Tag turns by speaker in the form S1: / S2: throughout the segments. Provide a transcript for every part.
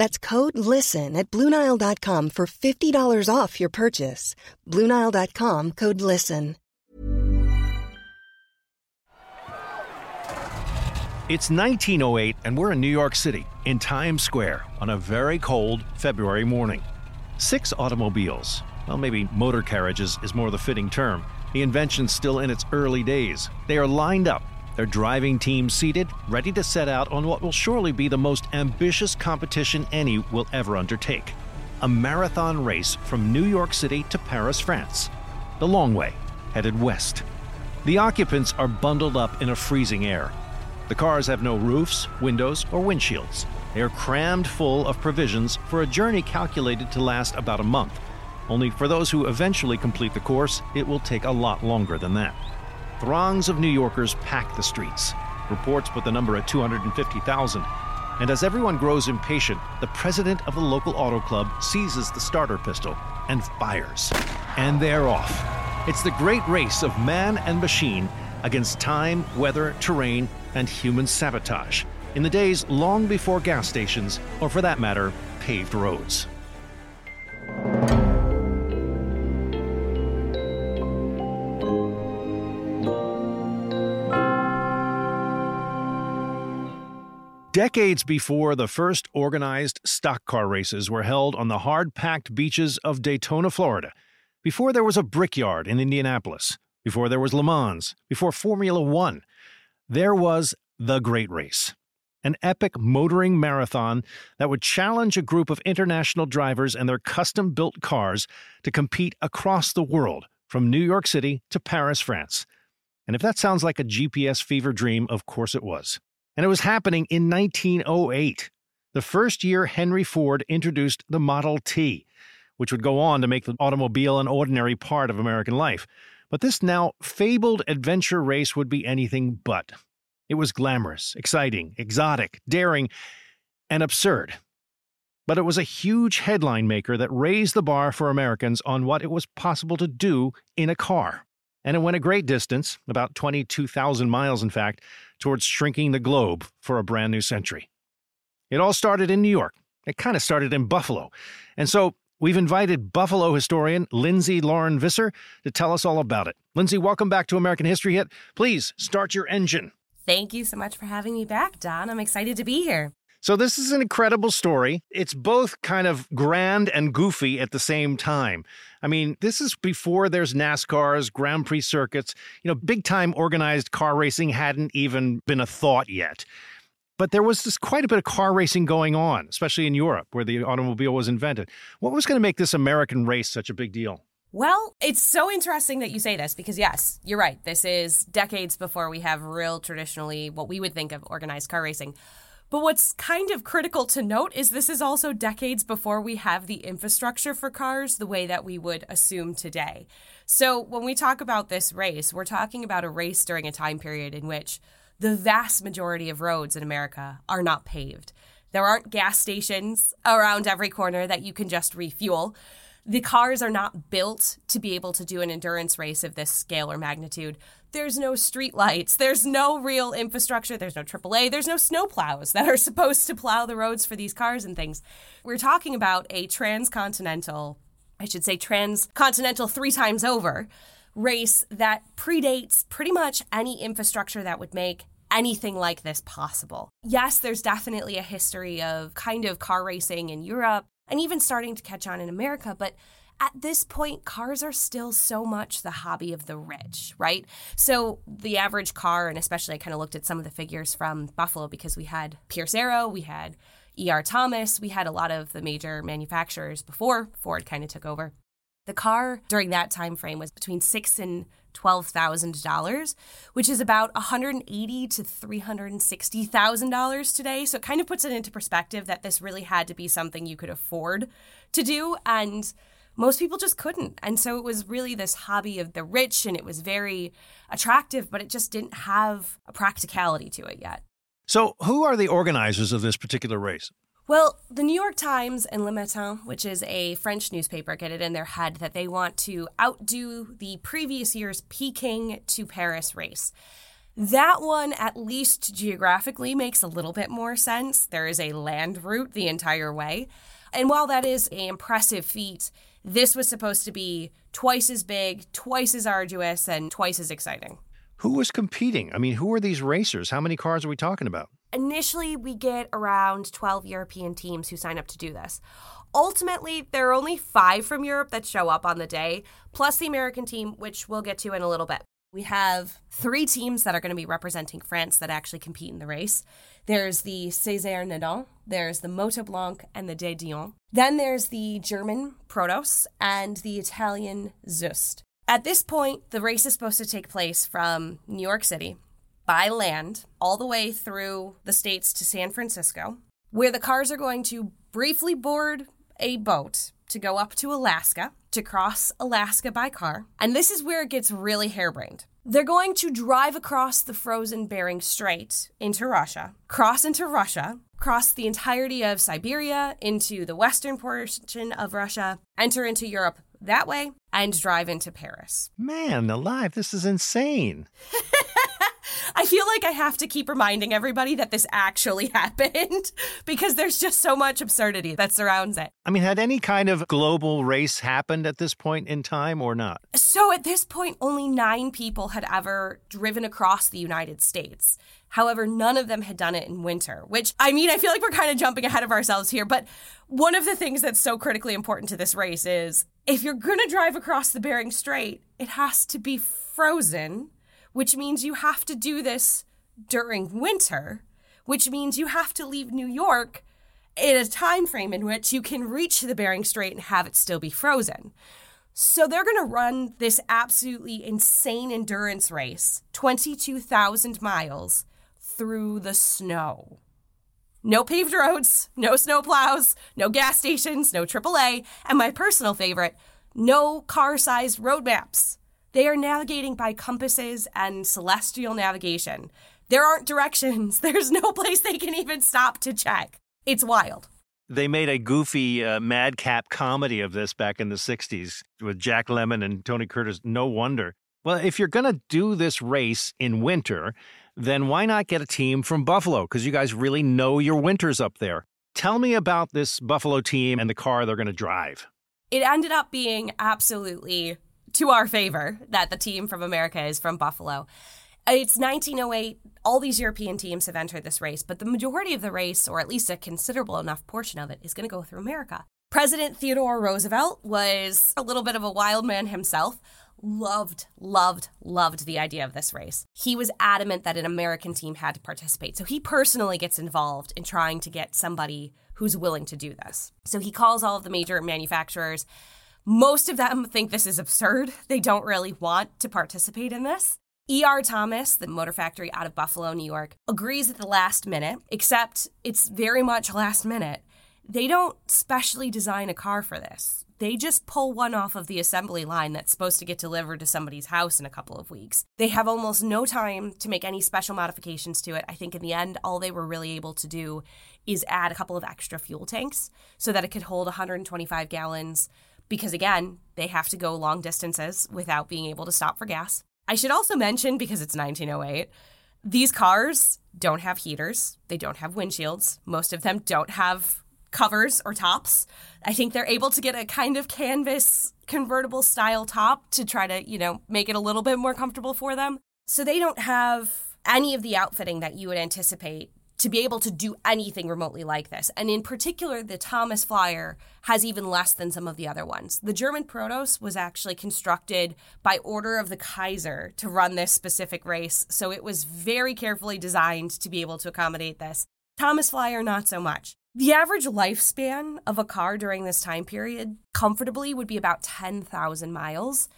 S1: That's code LISTEN at Bluenile.com for $50 off your purchase. Bluenile.com code LISTEN.
S2: It's 1908, and we're in New York City, in Times Square, on a very cold February morning. Six automobiles, well, maybe motor carriages is more the fitting term. The invention's still in its early days. They are lined up their driving team seated, ready to set out on what will surely be the most ambitious competition any will ever undertake a marathon race from New York City to Paris, France. The long way, headed west. The occupants are bundled up in a freezing air. The cars have no roofs, windows, or windshields. They are crammed full of provisions for a journey calculated to last about a month. Only for those who eventually complete the course, it will take a lot longer than that. Throngs of New Yorkers pack the streets. Reports put the number at 250,000. And as everyone grows impatient, the president of the local auto club seizes the starter pistol and fires. And they're off. It's the great race of man and machine against time, weather, terrain, and human sabotage in the days long before gas stations, or for that matter, paved roads. Decades before the first organized stock car races were held on the hard packed beaches of Daytona, Florida, before there was a brickyard in Indianapolis, before there was Le Mans, before Formula One, there was the Great Race, an epic motoring marathon that would challenge a group of international drivers and their custom built cars to compete across the world, from New York City to Paris, France. And if that sounds like a GPS fever dream, of course it was and it was happening in 1908, the first year Henry Ford introduced the Model T, which would go on to make the automobile an ordinary part of American life. But this now fabled adventure race would be anything but. It was glamorous, exciting, exotic, daring, and absurd. But it was a huge headline maker that raised the bar for Americans on what it was possible to do in a car. And it went a great distance, about 22,000 miles, in fact, towards shrinking the globe for a brand new century. It all started in New York. It kind of started in Buffalo. And so we've invited Buffalo historian Lindsey Lauren Visser to tell us all about it. Lindsey, welcome back to American History Hit. Please start your engine.
S3: Thank you so much for having me back, Don. I'm excited to be here.
S2: So, this is an incredible story. It's both kind of grand and goofy at the same time. I mean, this is before there's NASCARs, Grand Prix circuits. You know, big time organized car racing hadn't even been a thought yet. But there was just quite a bit of car racing going on, especially in Europe where the automobile was invented. What was going to make this American race such a big deal?
S3: Well, it's so interesting that you say this because, yes, you're right. This is decades before we have real traditionally what we would think of organized car racing. But what's kind of critical to note is this is also decades before we have the infrastructure for cars the way that we would assume today. So when we talk about this race, we're talking about a race during a time period in which the vast majority of roads in America are not paved. There aren't gas stations around every corner that you can just refuel. The cars are not built to be able to do an endurance race of this scale or magnitude. There's no street lights, there's no real infrastructure, there's no AAA, there's no snow plows that are supposed to plow the roads for these cars and things. We're talking about a transcontinental, I should say transcontinental three times over race that predates pretty much any infrastructure that would make anything like this possible. Yes, there's definitely a history of kind of car racing in Europe and even starting to catch on in America, but at this point, cars are still so much the hobby of the rich, right? So the average car, and especially I kind of looked at some of the figures from Buffalo because we had Pierce Arrow, we had ER Thomas, we had a lot of the major manufacturers before Ford kind of took over. The car during that time frame was between six and twelve thousand dollars, which is about one hundred eighty to three hundred sixty thousand dollars today. So it kind of puts it into perspective that this really had to be something you could afford to do, and most people just couldn't. And so it was really this hobby of the rich, and it was very attractive, but it just didn't have a practicality to it yet.
S2: So, who are the organizers of this particular race?
S3: Well, the New York Times and Le Matin, which is a French newspaper, get it in their head that they want to outdo the previous year's Peking to Paris race. That one, at least geographically, makes a little bit more sense. There is a land route the entire way. And while that is an impressive feat, this was supposed to be twice as big, twice as arduous, and twice as exciting.
S2: Who was competing? I mean, who are these racers? How many cars are we talking about?
S3: Initially, we get around 12 European teams who sign up to do this. Ultimately, there are only five from Europe that show up on the day, plus the American team, which we'll get to in a little bit. We have three teams that are going to be representing France that actually compete in the race. There's the Sizaire-Naudin, there's the Motobloc, and the De Dion. Then there's the German Protos and the Italian Zust. At this point, the race is supposed to take place from New York City by land all the way through the states to San Francisco, where the cars are going to briefly board a boat to go up to Alaska to cross Alaska by car. And this is where it gets really harebrained. They're going to drive across the frozen Bering Strait into Russia, cross into Russia, cross the entirety of Siberia into the western portion of Russia, enter into Europe that way, and drive into Paris.
S2: Man, alive, this is insane.
S3: I feel like I have to keep reminding everybody that this actually happened because there's just so much absurdity that surrounds it.
S2: I mean, had any kind of global race happened at this point in time or not?
S3: So at this point, only nine people had ever driven across the United States. However, none of them had done it in winter, which I mean, I feel like we're kind of jumping ahead of ourselves here. But one of the things that's so critically important to this race is if you're going to drive across the Bering Strait, it has to be frozen which means you have to do this during winter, which means you have to leave New York in a time frame in which you can reach the Bering Strait and have it still be frozen. So they're going to run this absolutely insane endurance race, 22,000 miles through the snow. No paved roads, no snow plows, no gas stations, no AAA, and my personal favorite, no car sized road maps. They are navigating by compasses and celestial navigation. There aren't directions. There's no place they can even stop to check. It's wild.
S2: They made a goofy uh, madcap comedy of this back in the 60s with Jack Lemmon and Tony Curtis. No wonder. Well, if you're going to do this race in winter, then why not get a team from Buffalo? Because you guys really know your winters up there. Tell me about this Buffalo team and the car they're going to drive.
S3: It ended up being absolutely to our favor that the team from America is from Buffalo. It's 1908. All these European teams have entered this race, but the majority of the race, or at least a considerable enough portion of it, is going to go through America. President Theodore Roosevelt was a little bit of a wild man himself. Loved, loved, loved the idea of this race. He was adamant that an American team had to participate. So he personally gets involved in trying to get somebody who's willing to do this. So he calls all of the major manufacturers most of them think this is absurd. They don't really want to participate in this. E.R. Thomas, the motor factory out of Buffalo, New York, agrees at the last minute, except it's very much last minute. They don't specially design a car for this. They just pull one off of the assembly line that's supposed to get delivered to somebody's house in a couple of weeks. They have almost no time to make any special modifications to it. I think in the end, all they were really able to do is add a couple of extra fuel tanks so that it could hold 125 gallons because again, they have to go long distances without being able to stop for gas. I should also mention, because it's 1908, these cars don't have heaters, they don't have windshields, most of them don't have covers or tops. I think they're able to get a kind of canvas convertible style top to try to, you know, make it a little bit more comfortable for them. So they don't have any of the outfitting that you would anticipate to be able to do anything remotely like this. And in particular, the Thomas Flyer has even less than some of the other ones. The German Protos was actually constructed by order of the Kaiser to run this specific race, so it was very carefully designed to be able to accommodate this. Thomas Flyer, not so much. The average lifespan of a car during this time period comfortably would be about 10,000 miles.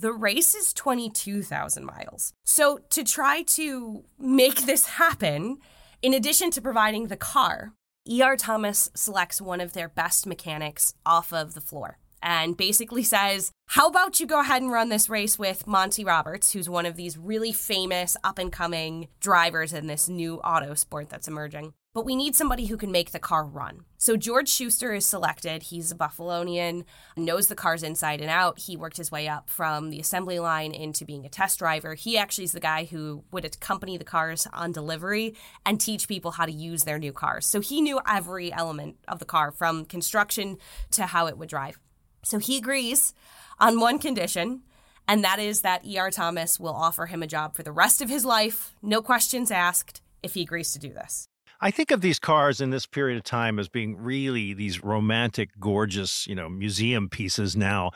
S3: The race is 22,000 miles. So, to try to make this happen, in addition to providing the car, E.R. Thomas selects one of their best mechanics off of the floor and basically says, How about you go ahead and run this race with Monty Roberts, who's one of these really famous up and coming drivers in this new auto sport that's emerging? But we need somebody who can make the car run. So George Schuster is selected. He's a Buffalonian, knows the cars inside and out. He worked his way up from the assembly line into being a test driver. He actually is the guy who would accompany the cars on delivery and teach people how to use their new cars. So he knew every element of the car from construction to how it would drive. So he agrees on one condition, and that is that E.R. Thomas will offer him a job for the rest of his life, no questions asked, if he agrees to do this.
S2: I think of these cars in this period of time as being really these romantic, gorgeous, you know, museum pieces now.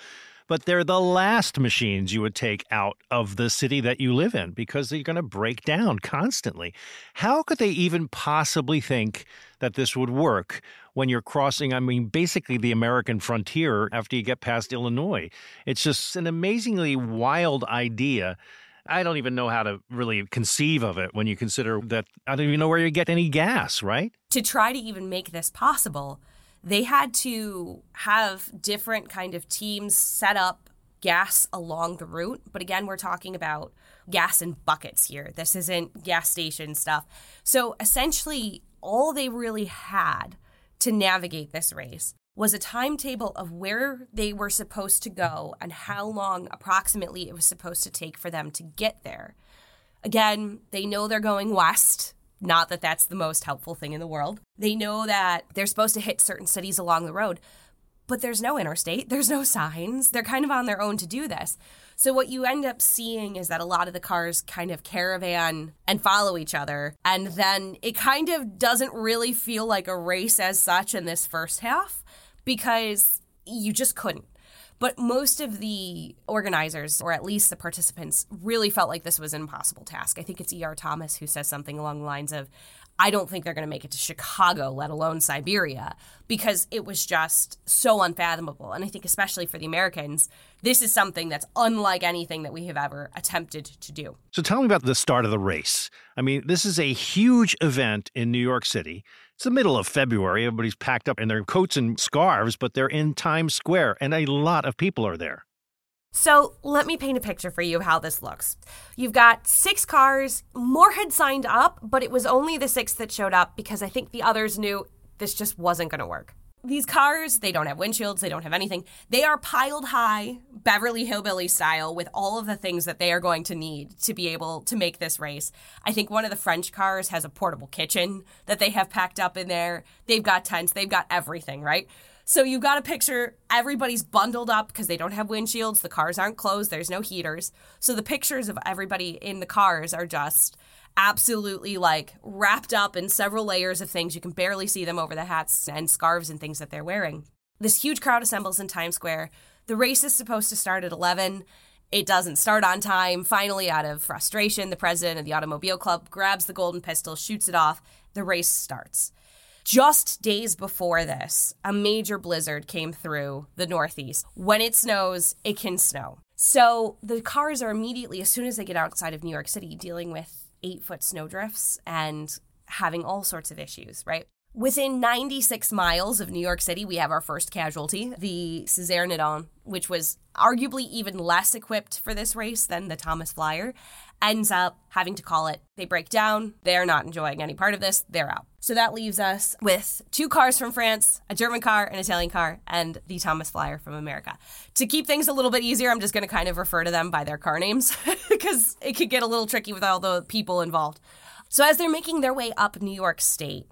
S2: But they're the last machines you would take out of the city that you live in because they're going to break down constantly. How could they even possibly think that this would work when you're crossing, I mean, basically the American frontier after you get past Illinois? It's just an amazingly wild idea I don't even know how to really conceive of it when you consider that I don't even know where you get any gas, right?
S3: To try to even make this possible, they had to have different kind of teams set up gas along the route. But again, we're talking about gas in buckets here. This isn't gas station stuff. So essentially, all they really had to navigate this race was a timetable of where they were supposed to go and how long approximately it was supposed to take for them to get there. Again, they know they're going west. Not that that's the most helpful thing in the world. They know that they're supposed to hit certain cities along the road, but there's no interstate, there's no signs. They're kind of on their own to do this. So, what you end up seeing is that a lot of the cars kind of caravan and follow each other. And then it kind of doesn't really feel like a race as such in this first half because you just couldn't. But most of the organizers, or at least the participants, really felt like this was an impossible task. I think it's E.R. Thomas who says something along the lines of, I don't think they're going to make it to Chicago, let alone Siberia, because it was just so unfathomable. And I think, especially for the Americans, this is something that's unlike anything that we have ever attempted to do.
S2: So tell me about the start of the race. I mean, this is a huge event in New York City. It's the middle of February. Everybody's packed up in their coats and scarves, but they're in Times Square, and a lot of people are there.
S3: So let me paint a picture for you of how this looks. You've got six cars. More had signed up, but it was only the six that showed up because I think the others knew this just wasn't going to work. These cars, they don't have windshields, they don't have anything. They are piled high, Beverly Hillbilly style, with all of the things that they are going to need to be able to make this race. I think one of the French cars has a portable kitchen that they have packed up in there. They've got tents, they've got everything, right? So you've got a picture, everybody's bundled up because they don't have windshields, the cars aren't closed, there's no heaters. So the pictures of everybody in the cars are just absolutely like wrapped up in several layers of things. You can barely see them over the hats and scarves and things that they're wearing. This huge crowd assembles in Times Square. The race is supposed to start at 11. It doesn't start on time. Finally, out of frustration, the president of the Automobile Club grabs the golden pistol, shoots it off. The race starts. Just days before this, a major blizzard came through the Northeast. When it snows, it can snow. So the cars are immediately, as soon as they get outside of New York City, dealing with eight foot snowdrifts and having all sorts of issues, right? Within 96 miles of New York City, we have our first casualty, the Sizaire-Naudin, which was arguably even less equipped for this race than the Thomas Flyer, ends up having to call it. They break down. They're not enjoying any part of this. They're out. So that leaves us with two cars from France, a German car, an Italian car, and the Thomas Flyer from America. To keep things a little bit easier, I'm just going to kind of refer to them by their car names because it could get a little tricky with all the people involved. So as they're making their way up New York State,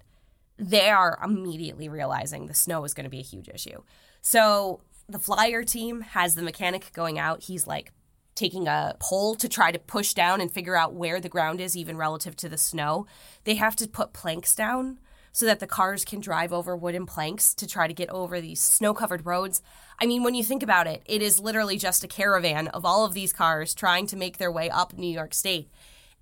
S3: they are immediately realizing the snow is going to be a huge issue. So the flyer team has the mechanic going out. He's like taking a pole to try to push down and figure out where the ground is, even relative to the snow. They have to put planks down so that the cars can drive over wooden planks to try to get over these snow covered roads. I mean, when you think about it, it is literally just a caravan of all of these cars trying to make their way up New York State.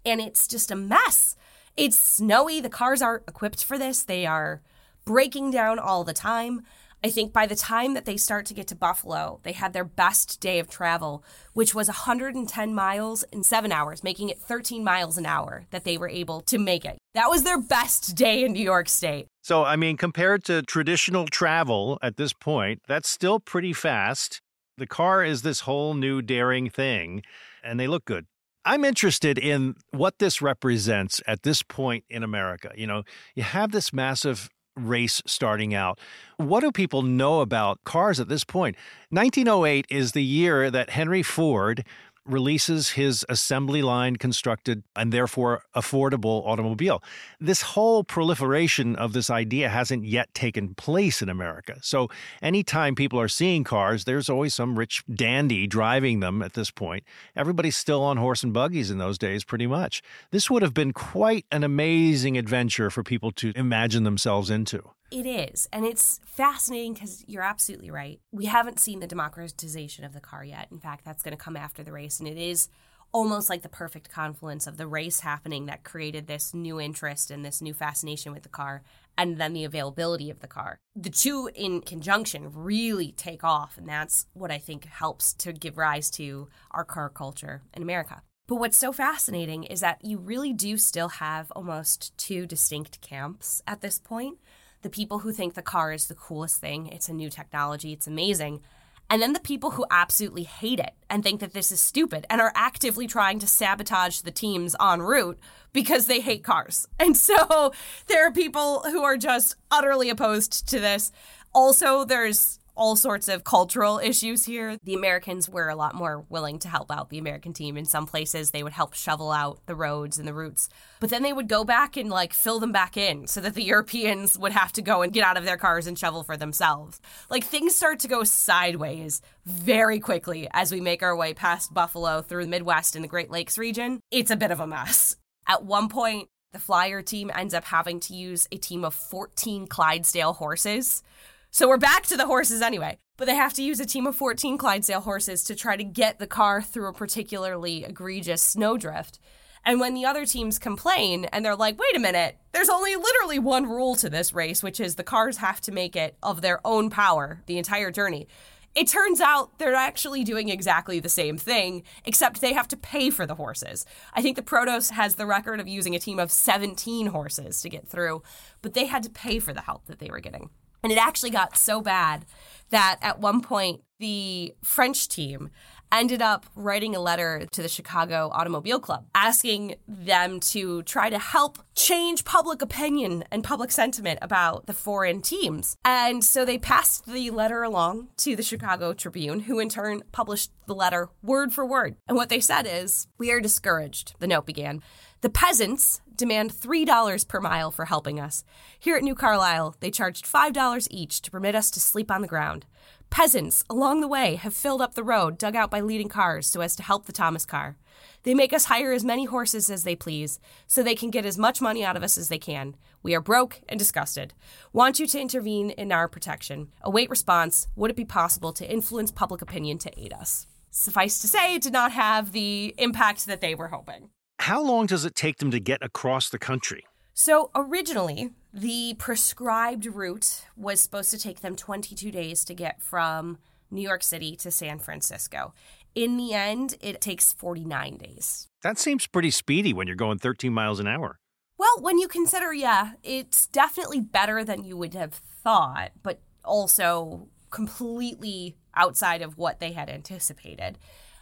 S3: And it's just a mess. It's snowy. The cars aren't equipped for this. They are breaking down all the time. I think by the time that they start to get to Buffalo, they had their best day of travel, which was 110 miles in seven hours, making it 13 miles an hour that they were able to make it. That was their best day in New York State.
S2: So, I mean, compared to traditional travel at this point, that's still pretty fast. The car is this whole new daring thing, and they look good. I'm interested in what this represents at this point in America. You know, you have this massive race starting out. What do people know about cars at this point? 1908 is the year that Henry Ford releases his assembly line constructed and therefore affordable automobile. This whole proliferation of this idea hasn't yet taken place in America. So anytime people are seeing cars, there's always some rich dandy driving them at this point. Everybody's still on horse and buggies in those days, pretty much. This would have been quite an amazing adventure for people to imagine themselves into.
S3: It is. And it's fascinating because you're absolutely right. We haven't seen the democratization of the car yet. In fact, that's going to come after the race. And it is almost like the perfect confluence of the race happening that created this new interest and this new fascination with the car and then the availability of the car. The two in conjunction really take off. And that's what I think helps to give rise to our car culture in America. But what's so fascinating is that you really do still have almost two distinct camps at this point the people who think the car is the coolest thing, it's a new technology, it's amazing, and then the people who absolutely hate it and think that this is stupid and are actively trying to sabotage the teams en route because they hate cars. And so there are people who are just utterly opposed to this. Also, there's all sorts of cultural issues here. The Americans were a lot more willing to help out the American team. In some places, they would help shovel out the roads and the routes, but then they would go back and like fill them back in so that the Europeans would have to go and get out of their cars and shovel for themselves. Like things start to go sideways very quickly as we make our way past Buffalo through the Midwest and the Great Lakes region. It's a bit of a mess. At one point, the flyer team ends up having to use a team of 14 Clydesdale horses so we're back to the horses anyway. But they have to use a team of 14 Clydesdale horses to try to get the car through a particularly egregious snowdrift. And when the other teams complain and they're like, wait a minute, there's only literally one rule to this race, which is the cars have to make it of their own power the entire journey. It turns out they're actually doing exactly the same thing, except they have to pay for the horses. I think the Protos has the record of using a team of 17 horses to get through, but they had to pay for the help that they were getting. And it actually got so bad that at one point the French team ended up writing a letter to the Chicago Automobile Club asking them to try to help change public opinion and public sentiment about the foreign teams. And so they passed the letter along to the Chicago Tribune, who in turn published the letter word for word. And what they said is, We are discouraged, the note began. The peasants demand $3 per mile for helping us. Here at New Carlisle, they charged $5 each to permit us to sleep on the ground. Peasants along the way have filled up the road dug out by leading cars so as to help the Thomas car. They make us hire as many horses as they please, so they can get as much money out of us as they can. We are broke and disgusted. Want you to intervene in our protection. Await response. Would it be possible to influence public opinion to aid us? Suffice to say, it did not have the impact that they were hoping.
S2: How long does it take them to get across the country?
S3: So, originally, the prescribed route was supposed to take them 22 days to get from New York City to San Francisco. In the end, it takes 49 days.
S2: That seems pretty speedy when you're going 13 miles an hour.
S3: Well, when you consider, yeah, it's definitely better than you would have thought, but also completely outside of what they had anticipated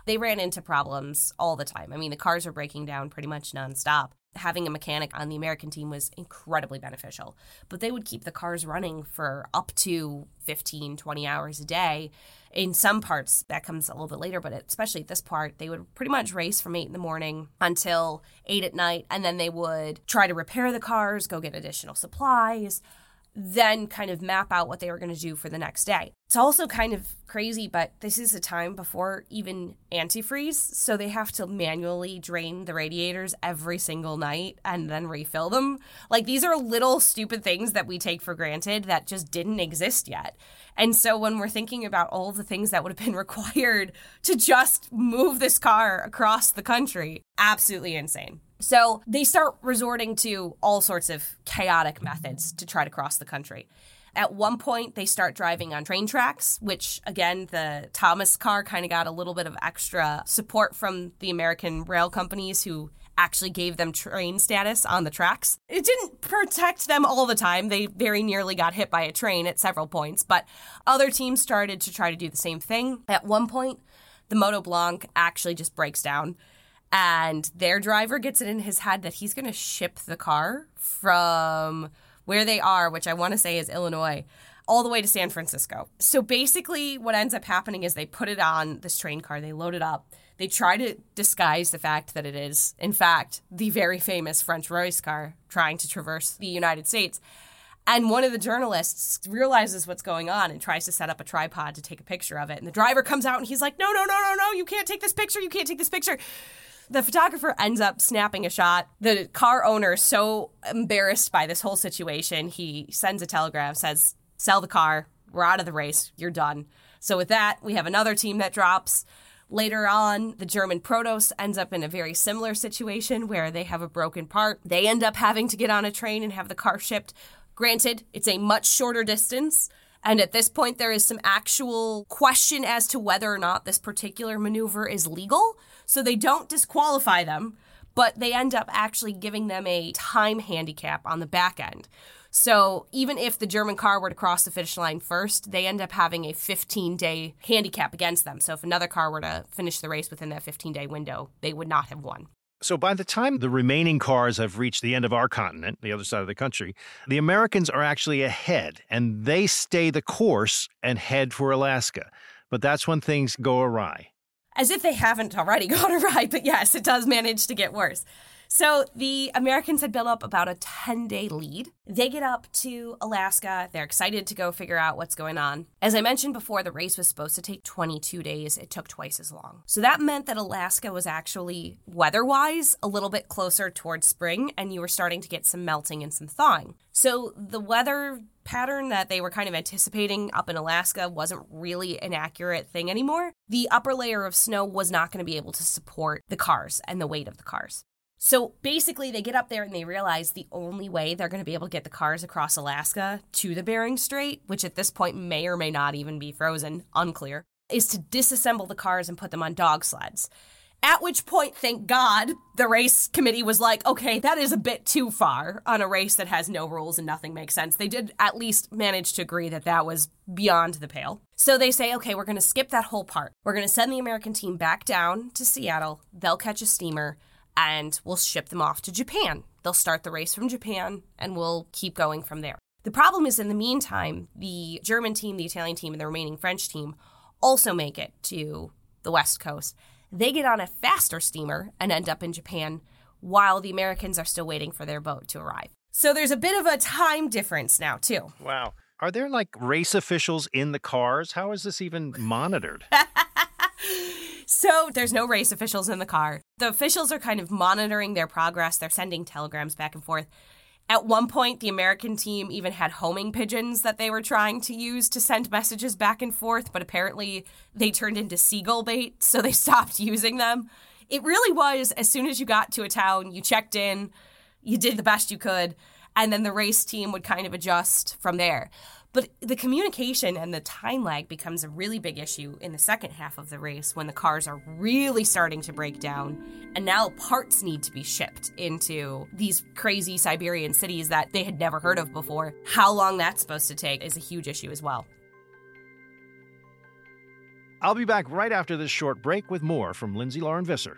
S3: they ran into problems all the time. I mean, the cars were breaking down pretty much nonstop. Having a mechanic on the American team was incredibly beneficial, but they would keep the cars running for up to 15, 20 hours a day. In some parts, that comes a little bit later, but especially at this part, they would pretty much race from 8 in the morning until 8 at night, and then they would try to repair the cars, go get additional supplies then kind of map out what they were going to do for the next day. It's also kind of crazy, but this is a time before even antifreeze, so they have to manually drain the radiators every single night and then refill them. Like these are little stupid things that we take for granted that just didn't exist yet. And so when we're thinking about all the things that would have been required to just move this car across the country, absolutely insane. So they start resorting to all sorts of chaotic methods to try to cross the country. At one point, they start driving on train tracks, which again, the Thomas car kind of got a little bit of extra support from the American rail companies who actually gave them train status on the tracks. It didn't protect them all the time. They very nearly got hit by a train at several points, but other teams started to try to do the same thing. At one point, the Motobloc actually just breaks down and their driver gets it in his head that he's going to ship the car from where they are, which I want to say is Illinois, all the way to San Francisco. So basically, what ends up happening is they put it on this train car, they load it up, they try to disguise the fact that it is, in fact, the very famous French race car trying to traverse the United States. And one of the journalists realizes what's going on and tries to set up a tripod to take a picture of it. And the driver comes out and he's like, No, no, no, no, no, you can't take this picture. You can't take this picture. The photographer ends up snapping a shot. The car owner is so embarrassed by this whole situation, he sends a telegram, says, Sell the car. We're out of the race. You're done. So, with that, we have another team that drops. Later on, the German Protos ends up in a very similar situation where they have a broken part. They end up having to get on a train and have the car shipped. Granted, it's a much shorter distance. And at this point, there is some actual question as to whether or not this particular maneuver is legal. So they don't disqualify them, but they end up actually giving them a time handicap on the back end. So even if the German car were to cross the finish line first, they end up having a 15 day handicap against them. So if another car were to finish the race within that 15 day window, they would not have won.
S2: So by the time the remaining cars have reached the end of our continent, the other side of the country, the Americans are actually ahead and they stay the course and head for Alaska. But that's when things go awry
S3: as if they haven't already gone awry, but yes, it does manage to get worse. So the Americans had built up about a 10 day lead. They get up to Alaska. They're excited to go figure out what's going on. As I mentioned before, the race was supposed to take 22 days. It took twice as long. So that meant that Alaska was actually weather wise a little bit closer towards spring, and you were starting to get some melting and some thawing. So the weather pattern that they were kind of anticipating up in Alaska wasn't really an accurate thing anymore. The upper layer of snow was not going to be able to support the cars and the weight of the cars. So basically, they get up there and they realize the only way they're going to be able to get the cars across Alaska to the Bering Strait, which at this point may or may not even be frozen, unclear, is to disassemble the cars and put them on dog sleds. At which point, thank God, the race committee was like, okay, that is a bit too far on a race that has no rules and nothing makes sense. They did at least manage to agree that that was beyond the pale. So they say, okay, we're going to skip that whole part. We're going to send the American team back down to Seattle. They'll catch a steamer and we'll ship them off to Japan. They'll start the race from Japan and we'll keep going from there. The problem is, in the meantime, the German team, the Italian team, and the remaining French team also make it to the West Coast. They get on a faster steamer and end up in Japan while the Americans are still waiting for their boat to arrive. So there's a bit of a time difference now, too.
S2: Wow. Are there like race officials in the cars? How is this even monitored?
S3: So there's no race officials in the car. The officials are kind of monitoring their progress. They're sending telegrams back and forth. At one point, the American team even had homing pigeons that they were trying to use to send messages back and forth, but apparently they turned into seagull bait, so they stopped using them. It really was as soon as you got to a town, you checked in, you did the best you could, and then the race team would kind of adjust from there. But the communication and the time lag becomes a really big issue in the second half of the race when the cars are really starting to break down. And now parts need to be shipped into these crazy Siberian cities that they had never heard of before. How long that's supposed to take is a huge issue as well.
S2: I'll be back right after this short break with more from Lindsey Lauren Visser.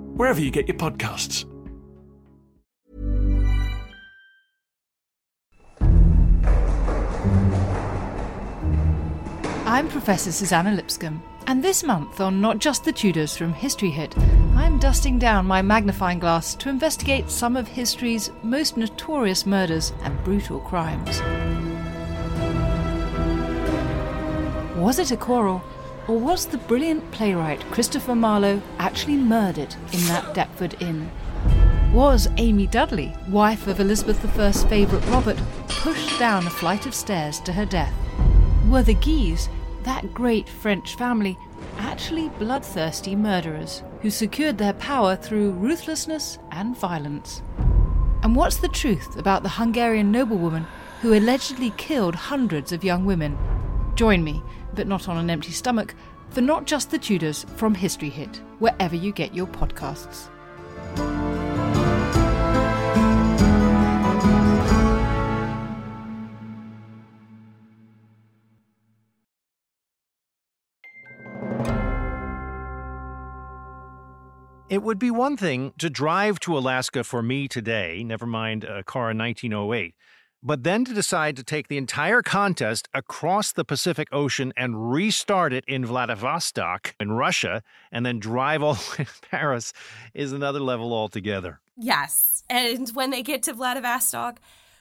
S4: wherever you get your podcasts.
S5: I'm Professor Suzannah Lipscomb, and this month on Not Just the Tudors from History Hit, I'm dusting down my magnifying glass to investigate some of history's most notorious murders and brutal crimes. Was it a quarrel, or was the brilliant playwright Christopher Marlowe actually murdered in that Deptford Inn? Was Amy Dudley, wife of Elizabeth I's favourite Robert, pushed down a flight of stairs to her death? Were the Guise, that great French family, actually bloodthirsty murderers who secured their power through ruthlessness and violence? And what's the truth about the Hungarian noblewoman who allegedly killed hundreds of young women? Join me, but not on an empty stomach, for Not Just the Tudors from History Hit, wherever you get your podcasts.
S2: It would be one thing to drive to Alaska for me today, never mind uh, a car in 1908, but then to decide to take the entire contest across the Pacific Ocean and restart it in Vladivostok in Russia and then drive all the way to Paris is another level altogether.
S3: Yes. And when they get to Vladivostok,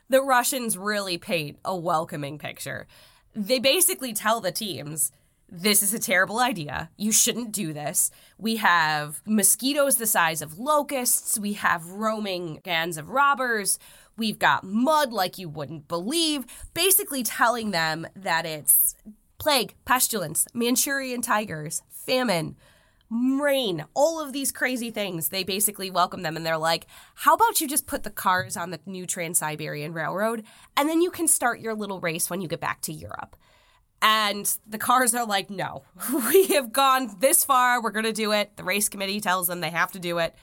S3: the Russians really paint a welcoming picture. They basically tell the teams, this is a terrible idea. You shouldn't do this. We have mosquitoes the size of locusts. We have roaming bands of robbers. We've got mud like you wouldn't believe. Basically, telling them that it's plague, pestilence, Manchurian tigers, famine, rain, all of these crazy things. They basically welcome them and they're like, how about you just put the cars on the new Trans Siberian Railroad and then you can start your little race when you get back to Europe. And the cars are like, no, we have gone this far. We're going to do it. The race committee tells them they have to do it.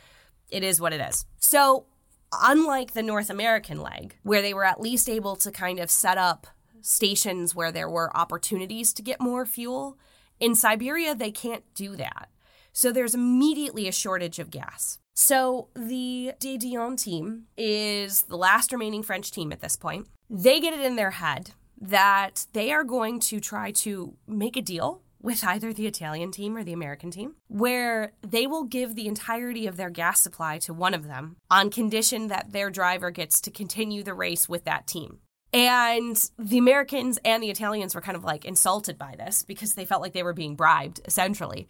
S3: It is what it is. So, unlike the North American leg, where they were at least able to kind of set up stations where there were opportunities to get more fuel, in Siberia, they can't do that. So, there's immediately a shortage of gas. So, the De Dion team is the last remaining French team at this point. They get it in their head that they are going to try to make a deal with either the Italian team or the American team, where they will give the entirety of their gas supply to one of them on condition that their driver gets to continue the race with that team. And the Americans and the Italians were kind of like insulted by this because they felt like they were being bribed, essentially.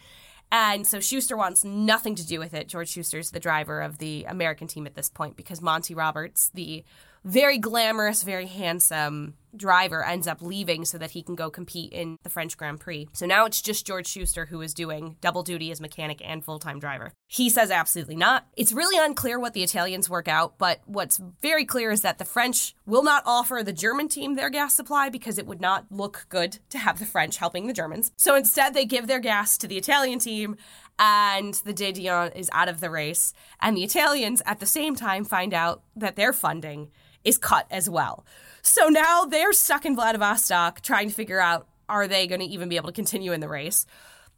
S3: And so Schuster wants nothing to do with it. George Schuster's the driver of the American team at this point because Monty Roberts, the very glamorous, very handsome driver ends up leaving so that he can go compete in the French Grand Prix. So now it's just George Schuster who is doing double duty as mechanic and full time driver. He says absolutely not. It's really unclear what the Italians work out, but what's very clear is that the French will not offer the German team their gas supply because it would not look good to have the French helping the Germans. So instead, they give their gas to the Italian team and the De Dion is out of the race. And the Italians at the same time find out that their funding is cut as well. So now they're stuck in Vladivostok trying to figure out are they going to even be able to continue in the race.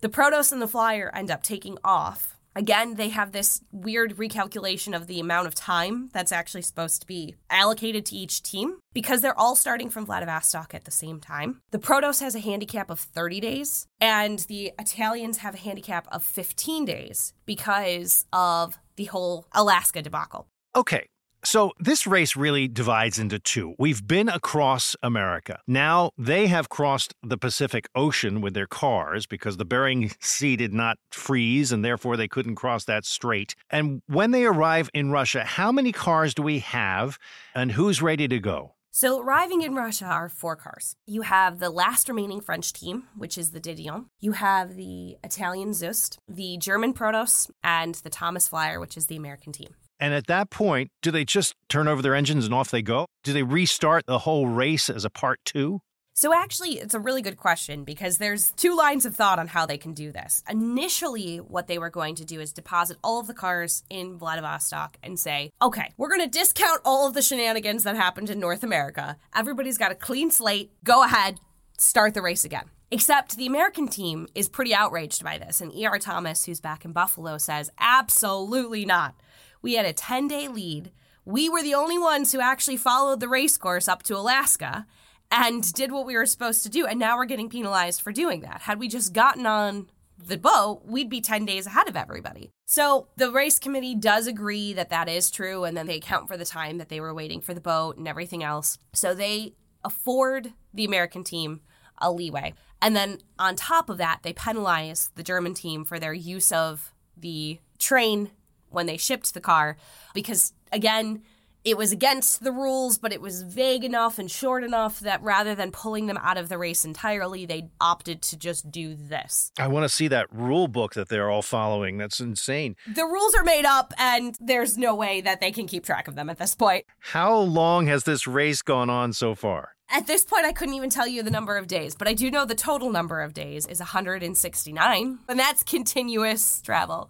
S3: The Protos and the Flyer end up taking off. Again, they have this weird recalculation of the amount of time that's actually supposed to be allocated to each team because they're all starting from Vladivostok at the same time. The Protos has a handicap of 30 days, and the Italians have a handicap of 15 days because of the whole Alaska debacle.
S2: Okay, so this race really divides into two. We've been across America. Now they have crossed the Pacific Ocean with their cars because the Bering Sea did not freeze and therefore they couldn't cross that strait. And when they arrive in Russia, how many cars do we have and who's ready to go?
S3: So, arriving in Russia are four cars. You have the last remaining French team, which is the De Dion. You have the Italian Zust, the German Protos, and the Thomas Flyer, which is the American team.
S2: And at that point, do they just turn over their engines and off they go? Do they restart the whole race as a part two?
S3: So, actually, it's a really good question because there's two lines of thought on how they can do this. Initially, what they were going to do is deposit all of the cars in Vladivostok and say, okay, we're going to discount all of the shenanigans that happened in North America. Everybody's got a clean slate. Go ahead, start the race again. Except the American team is pretty outraged by this. And E.R. Thomas, who's back in Buffalo, says, absolutely not. We had a 10 day lead. We were the only ones who actually followed the race course up to Alaska and did what we were supposed to do. And now we're getting penalized for doing that. Had we just gotten on the boat, we'd be 10 days ahead of everybody. So the race committee does agree that that is true. And then they account for the time that they were waiting for the boat and everything else. So they afford the American team a leeway. And then on top of that, they penalize the German team for their use of the train when they shipped the car because, again, it was against the rules, but it was vague enough and short enough that rather than pulling them out of the race entirely, they opted to just do this.
S2: I want to see that rule book that they're all following. That's insane.
S3: The rules are made up, and there's no way that they can keep track of them at this point.
S2: How long has this race gone on so far?
S3: At this point, I couldn't even tell you the number of days, but I do know the total number of days is 169, and that's continuous travel.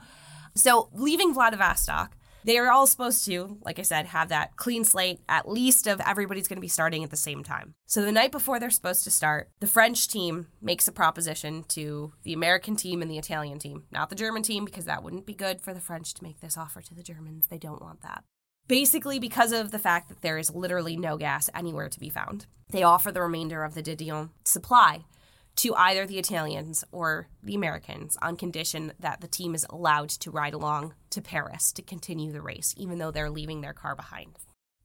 S3: So, leaving Vladivostok, they are all supposed to, like I said, have that clean slate, at least of everybody's going to be starting at the same time. So the night before they're supposed to start, the French team makes a proposition to the American team and the Italian team, not the German team, because that wouldn't be good for the French to make this offer to the Germans. They don't want that. Basically, because of the fact that there is literally no gas anywhere to be found, they offer the remainder of the De Dion supply to either the Italians or the Americans on condition that the team is allowed to ride along to Paris to continue the race, even though they're leaving their car behind.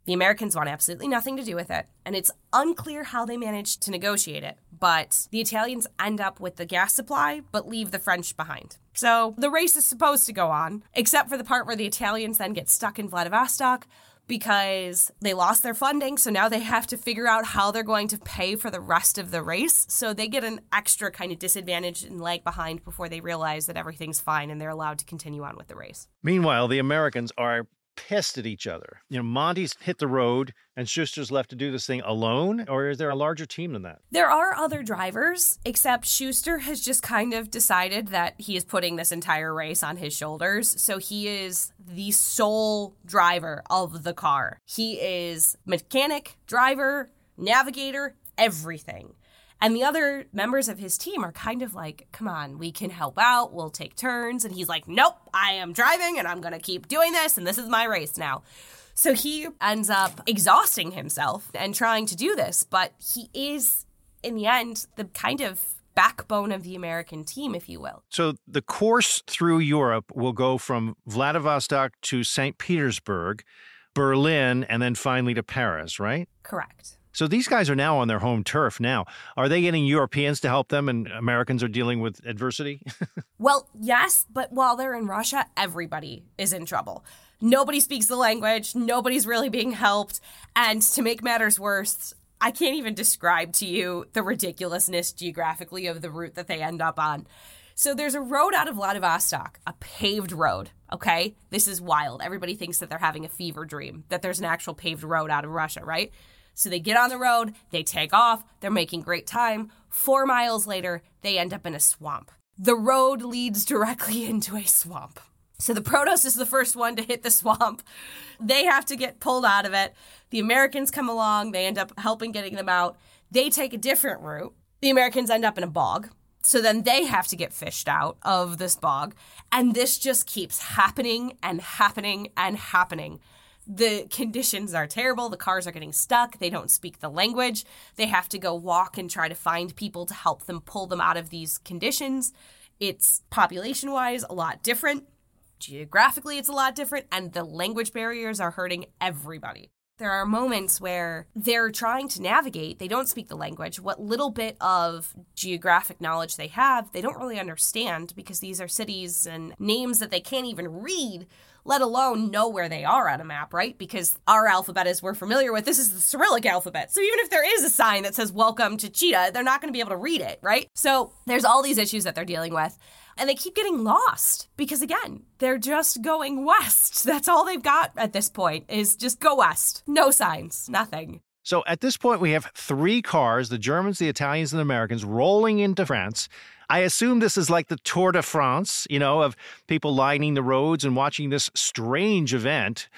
S3: The Americans want absolutely nothing to do with it, and it's unclear how they managed to negotiate it, but the Italians end up with the gas supply but leave the French behind. So the race is supposed to go on, except for the part where the Italians then get stuck in Vladivostok, because they lost their funding. So now they have to figure out how they're going to pay for the rest of the race. So they get an extra kind of disadvantage and lag behind before they realize that everything's fine and they're allowed to continue on with the race.
S2: Meanwhile, the Americans are pissed at each other. You know, Monty's hit the road and Schuster's left to do this thing alone, or is there a larger team than that?
S3: There are other drivers, except Schuster has just kind of decided that he is putting this entire race on his shoulders. So he is the sole driver of the car. He is mechanic, driver, navigator, everything. And the other members of his team are kind of like, come on, we can help out. We'll take turns. And he's like, nope, I am driving and I'm going to keep doing this. And this is my race now. So he ends up exhausting himself and trying to do this. But he is, in the end, the kind of backbone of the American team, if you will.
S2: So the course through Europe will go from Vladivostok to St. Petersburg, Berlin, and then finally to Paris, right?
S3: Correct.
S2: So these guys are now on their home turf now. Are they getting Europeans to help them and Americans are dealing with adversity?
S3: well, yes, but while they're in Russia, everybody is in trouble. Nobody speaks the language, nobody's really being helped, and to make matters worse, I can't even describe to you the ridiculousness geographically of the route that they end up on. So there's a road out of Vladivostok, a paved road. Okay. This is wild. Everybody thinks that they're having a fever dream, that there's an actual paved road out of Russia, right? So they get on the road, they take off, they're making great time. Four miles later, they end up in a swamp. The road leads directly into a swamp. So the Protos is the first one to hit the swamp. They have to get pulled out of it. The Americans come along, they end up helping getting them out. They take a different route. The Americans end up in a bog. So then they have to get fished out of this bog. And this just keeps happening and happening and happening the conditions are terrible. The cars are getting stuck. They don't speak the language. They have to go walk and try to find people to help them pull them out of these conditions. It's population wise a lot different. Geographically, it's a lot different. And the language barriers are hurting everybody. There are moments where they're trying to navigate, they don't speak the language. What little bit of geographic knowledge they have, they don't really understand because these are cities and names that they can't even read let alone know where they are on a map, right? Because our alphabet, as we're familiar with, this is the Cyrillic alphabet. So even if there is a sign that says welcome to Chita, they're not going to be able to read it, right? So there's all these issues that they're dealing with. And they keep getting lost because, again, they're just going west. That's all they've got at this point is just go west. No signs, nothing.
S2: So at this point, we have three cars the Germans, the Italians, and the Americans rolling into France. I assume this is like the Tour de France, you know, of people lining the roads and watching this strange event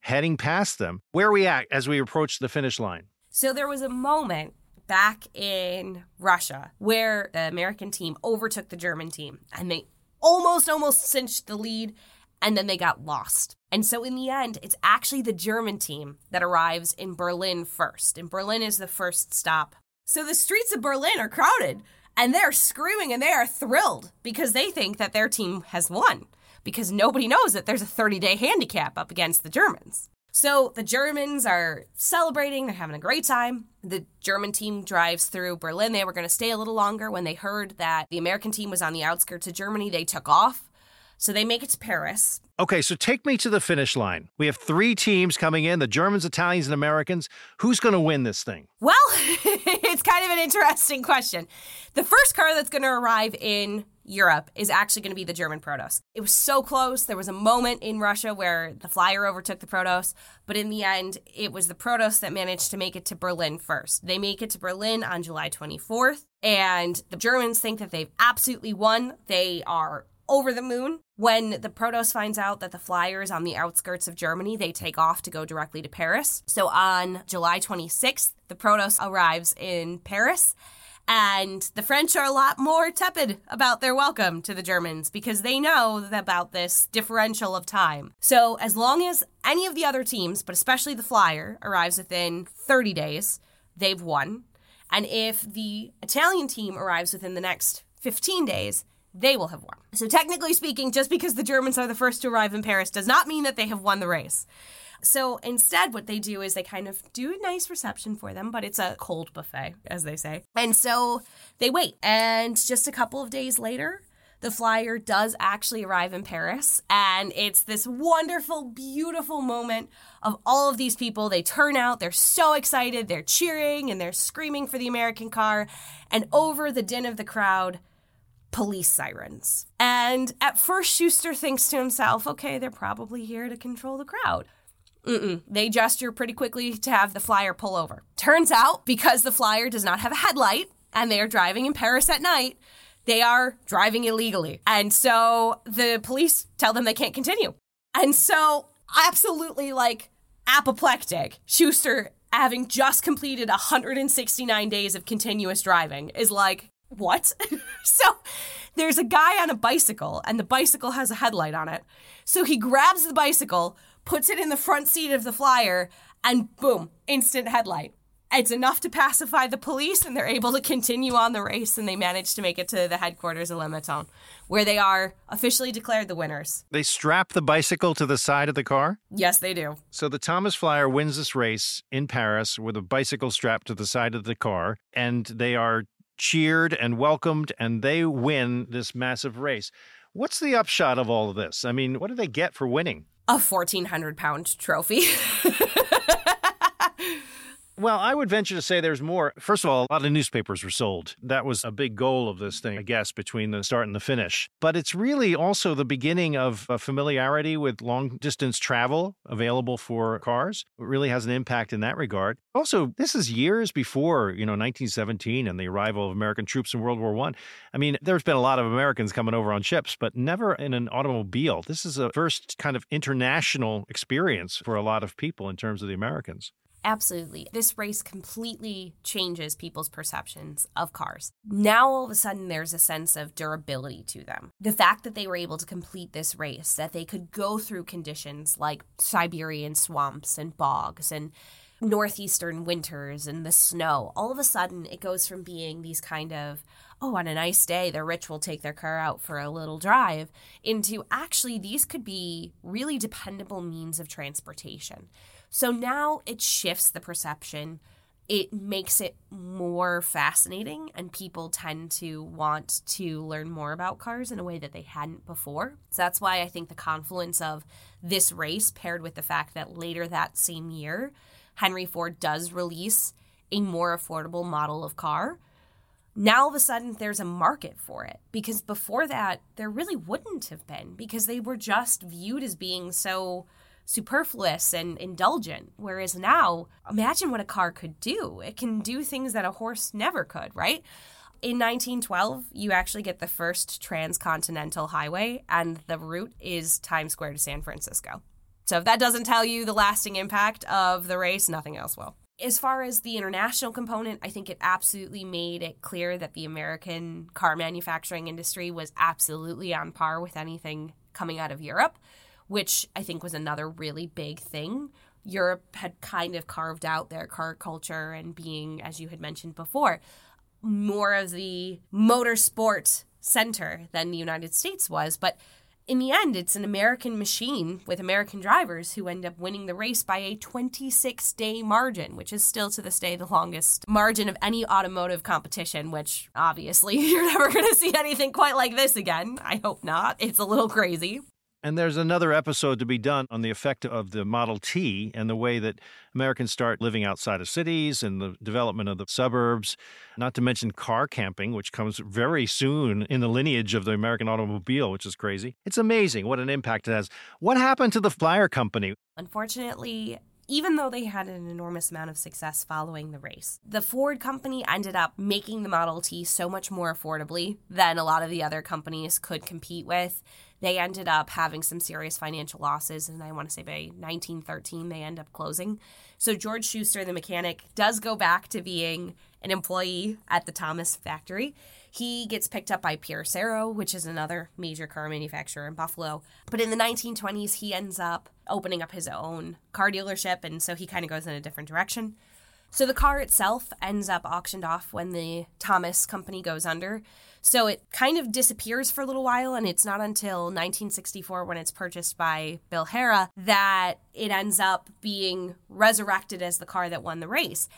S2: heading past them. Where are we at as we approach the finish line?
S3: So there was a moment back in Russia where the American team overtook the German team and they almost, almost cinched the lead and then they got lost. And so in the end, it's actually the German team that arrives in Berlin first. And Berlin is the first stop. So the streets of Berlin are crowded and they're screaming and they are thrilled because they think that their team has won because nobody knows that there's a 30 day handicap up against the Germans. So the Germans are celebrating, they're having a great time. The German team drives through Berlin. They were going to stay a little longer. When they heard that the American team was on the outskirts of Germany, they took off. So they make it to Paris.
S2: Okay, so take me to the finish line. We have three teams coming in the Germans, Italians, and Americans. Who's going to win this thing?
S3: Well, it's kind of an interesting question. The first car that's going to arrive in Europe is actually going to be the German Protos. It was so close. There was a moment in Russia where the flyer overtook the Protos, but in the end, it was the Protos that managed to make it to Berlin first. They make it to Berlin on July 24th, and the Germans think that they've absolutely won. They are over the moon. When the Protos finds out that the flyer is on the outskirts of Germany, they take off to go directly to Paris. So on July 26th, the Protos arrives in Paris. And the French are a lot more tepid about their welcome to the Germans because they know about this differential of time. So, as long as any of the other teams, but especially the Flyer, arrives within 30 days, they've won. And if the Italian team arrives within the next 15 days, they will have won. So, technically speaking, just because the Germans are the first to arrive in Paris does not mean that they have won the race. So instead, what they do is they kind of do a nice reception for them, but it's a cold buffet, as they say. And so they wait. And just a couple of days later, the flyer does actually arrive in Paris. And it's this wonderful, beautiful moment of all of these people. They turn out, they're so excited, they're cheering and they're screaming for the American car. And over the din of the crowd, police sirens. And at first, Schuster thinks to himself, okay, they're probably here to control the crowd. Mm-mm. They gesture pretty quickly to have the flyer pull over. Turns out, because the flyer does not have a headlight and they are driving in Paris at night, they are driving illegally. And so the police tell them they can't continue. And so, absolutely like apoplectic, Schuster, having just completed 169 days of continuous driving, is like, what? so there's a guy on a bicycle, and the bicycle has a headlight on it. So he grabs the bicycle, puts it in the front seat of the flyer, and boom, instant headlight. It's enough to pacify the police, and they're able to continue on the race, and they manage to make it to the headquarters of Le Matin, where they are officially declared the winners.
S2: They strap the bicycle to the side of the car?
S3: Yes, they do.
S2: So the Thomas Flyer wins this race in Paris with a bicycle strapped to the side of the car, and they are cheered and welcomed, and they win this massive race. What's the upshot of all of this? I mean, what do they get for winning?
S3: A 1,400 pound trophy.
S2: Well, I would venture to say there's more. First of all, a lot of newspapers were sold. That was a big goal of this thing, I guess, between the start and the finish. But it's really also the beginning of a familiarity with long distance travel available for cars. It really has an impact in that regard. Also, this is years before, you know, 1917 and the arrival of American troops in World War One. I. I mean, there's been a lot of Americans coming over on ships, but never in an automobile. This is a first kind of international experience for a lot of people in terms of the Americans.
S3: Absolutely. This race completely changes people's perceptions of cars. Now, all of a sudden, there's a sense of durability to them. The fact that they were able to complete this race, that they could go through conditions like Siberian swamps and bogs and northeastern winters and the snow, all of a sudden, it goes from being these kind of oh, on a nice day, the rich will take their car out for a little drive, into actually, these could be really dependable means of transportation. So now it shifts the perception. It makes it more fascinating, and people tend to want to learn more about cars in a way that they hadn't before. So that's why I think the confluence of this race, paired with the fact that later that same year, Henry Ford does release a more affordable model of car. Now all of a sudden there's a market for it because before that there really wouldn't have been because they were just viewed as being so superfluous and indulgent. Whereas now, imagine what a car could do. It can do things that a horse never could, right? In 1912, you actually get the first transcontinental highway, and the route is Times Square to San Francisco. So if that doesn't tell you the lasting impact of the race, nothing else will. As far as the international component, I think it absolutely made it clear that the American car manufacturing industry was absolutely on par with anything coming out of Europe, which I think was another really big thing. Europe had kind of carved out their car culture and being, as you had mentioned before, more of the motorsport center than the United States was. But in the end, it's an American machine with American drivers who end up winning the race by a 26 day margin, which is still to this day the longest margin of any automotive competition, which obviously you're never going to see anything quite like this again. I hope not. It's a little crazy.
S2: And there's another episode to be done on the effect of the Model T and the way that Americans start living outside of cities and the development of the suburbs, not to mention car camping, which comes very soon in the lineage of the American automobile, which is crazy. It's amazing what an impact it has. What happened to the Flyer Company?
S3: Unfortunately, even though they had an enormous amount of success following the race. The Ford company ended up making the Model T so much more affordably than a lot of the other companies could compete with. They ended up having some serious financial losses, and I want to say by 1913 they end up closing. So George Schuster, the mechanic, does go back to being an employee at the Thomas factory. He gets picked up by Pierce Arrow, which is another major car manufacturer in Buffalo. But in the 1920s, he ends up opening up his own car dealership, and so he kind of goes in a different direction. So the car itself ends up auctioned off when the Thomas company goes under. So it kind of disappears for a little while, and it's not until 1964 when it's purchased by Bill Harrah that it ends up being resurrected as the car that won the race.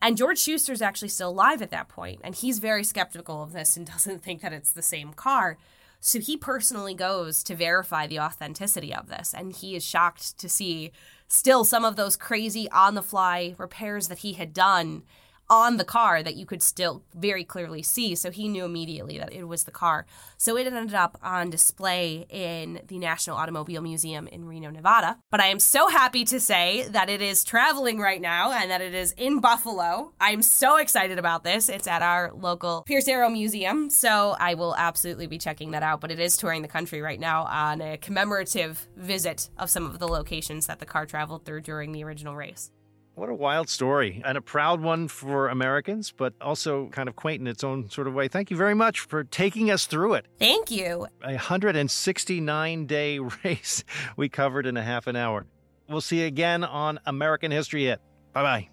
S3: And George Schuster's actually still alive at that point, and he's very skeptical of this and doesn't think that it's the same car. So he personally goes to verify the authenticity of this, and he is shocked to see still some of those crazy on the fly repairs that he had done on the car that you could still very clearly see. So he knew immediately that it was the car. So it ended up on display in the National Automobile Museum in Reno, Nevada. But I am so happy to say that it is traveling right now and that it is in Buffalo. I'm so excited about this. It's at our local Pierce Arrow Museum. So I will absolutely be checking that out. But it is touring the country right now on a commemorative visit of some of the locations that the car traveled through during the original race.
S2: What a wild story and a proud one for Americans, but also kind of quaint in its own sort of way. Thank you very much for taking us through it.
S3: Thank you.
S2: A 169 day race we covered in a half an hour. We'll see you again on American History Hit. Bye bye.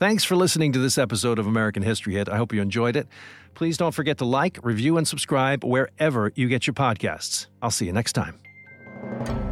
S2: Thanks for listening to this episode of American History Hit. I hope you enjoyed it. Please don't forget to like, review, and subscribe wherever you get your podcasts. I'll see you next time.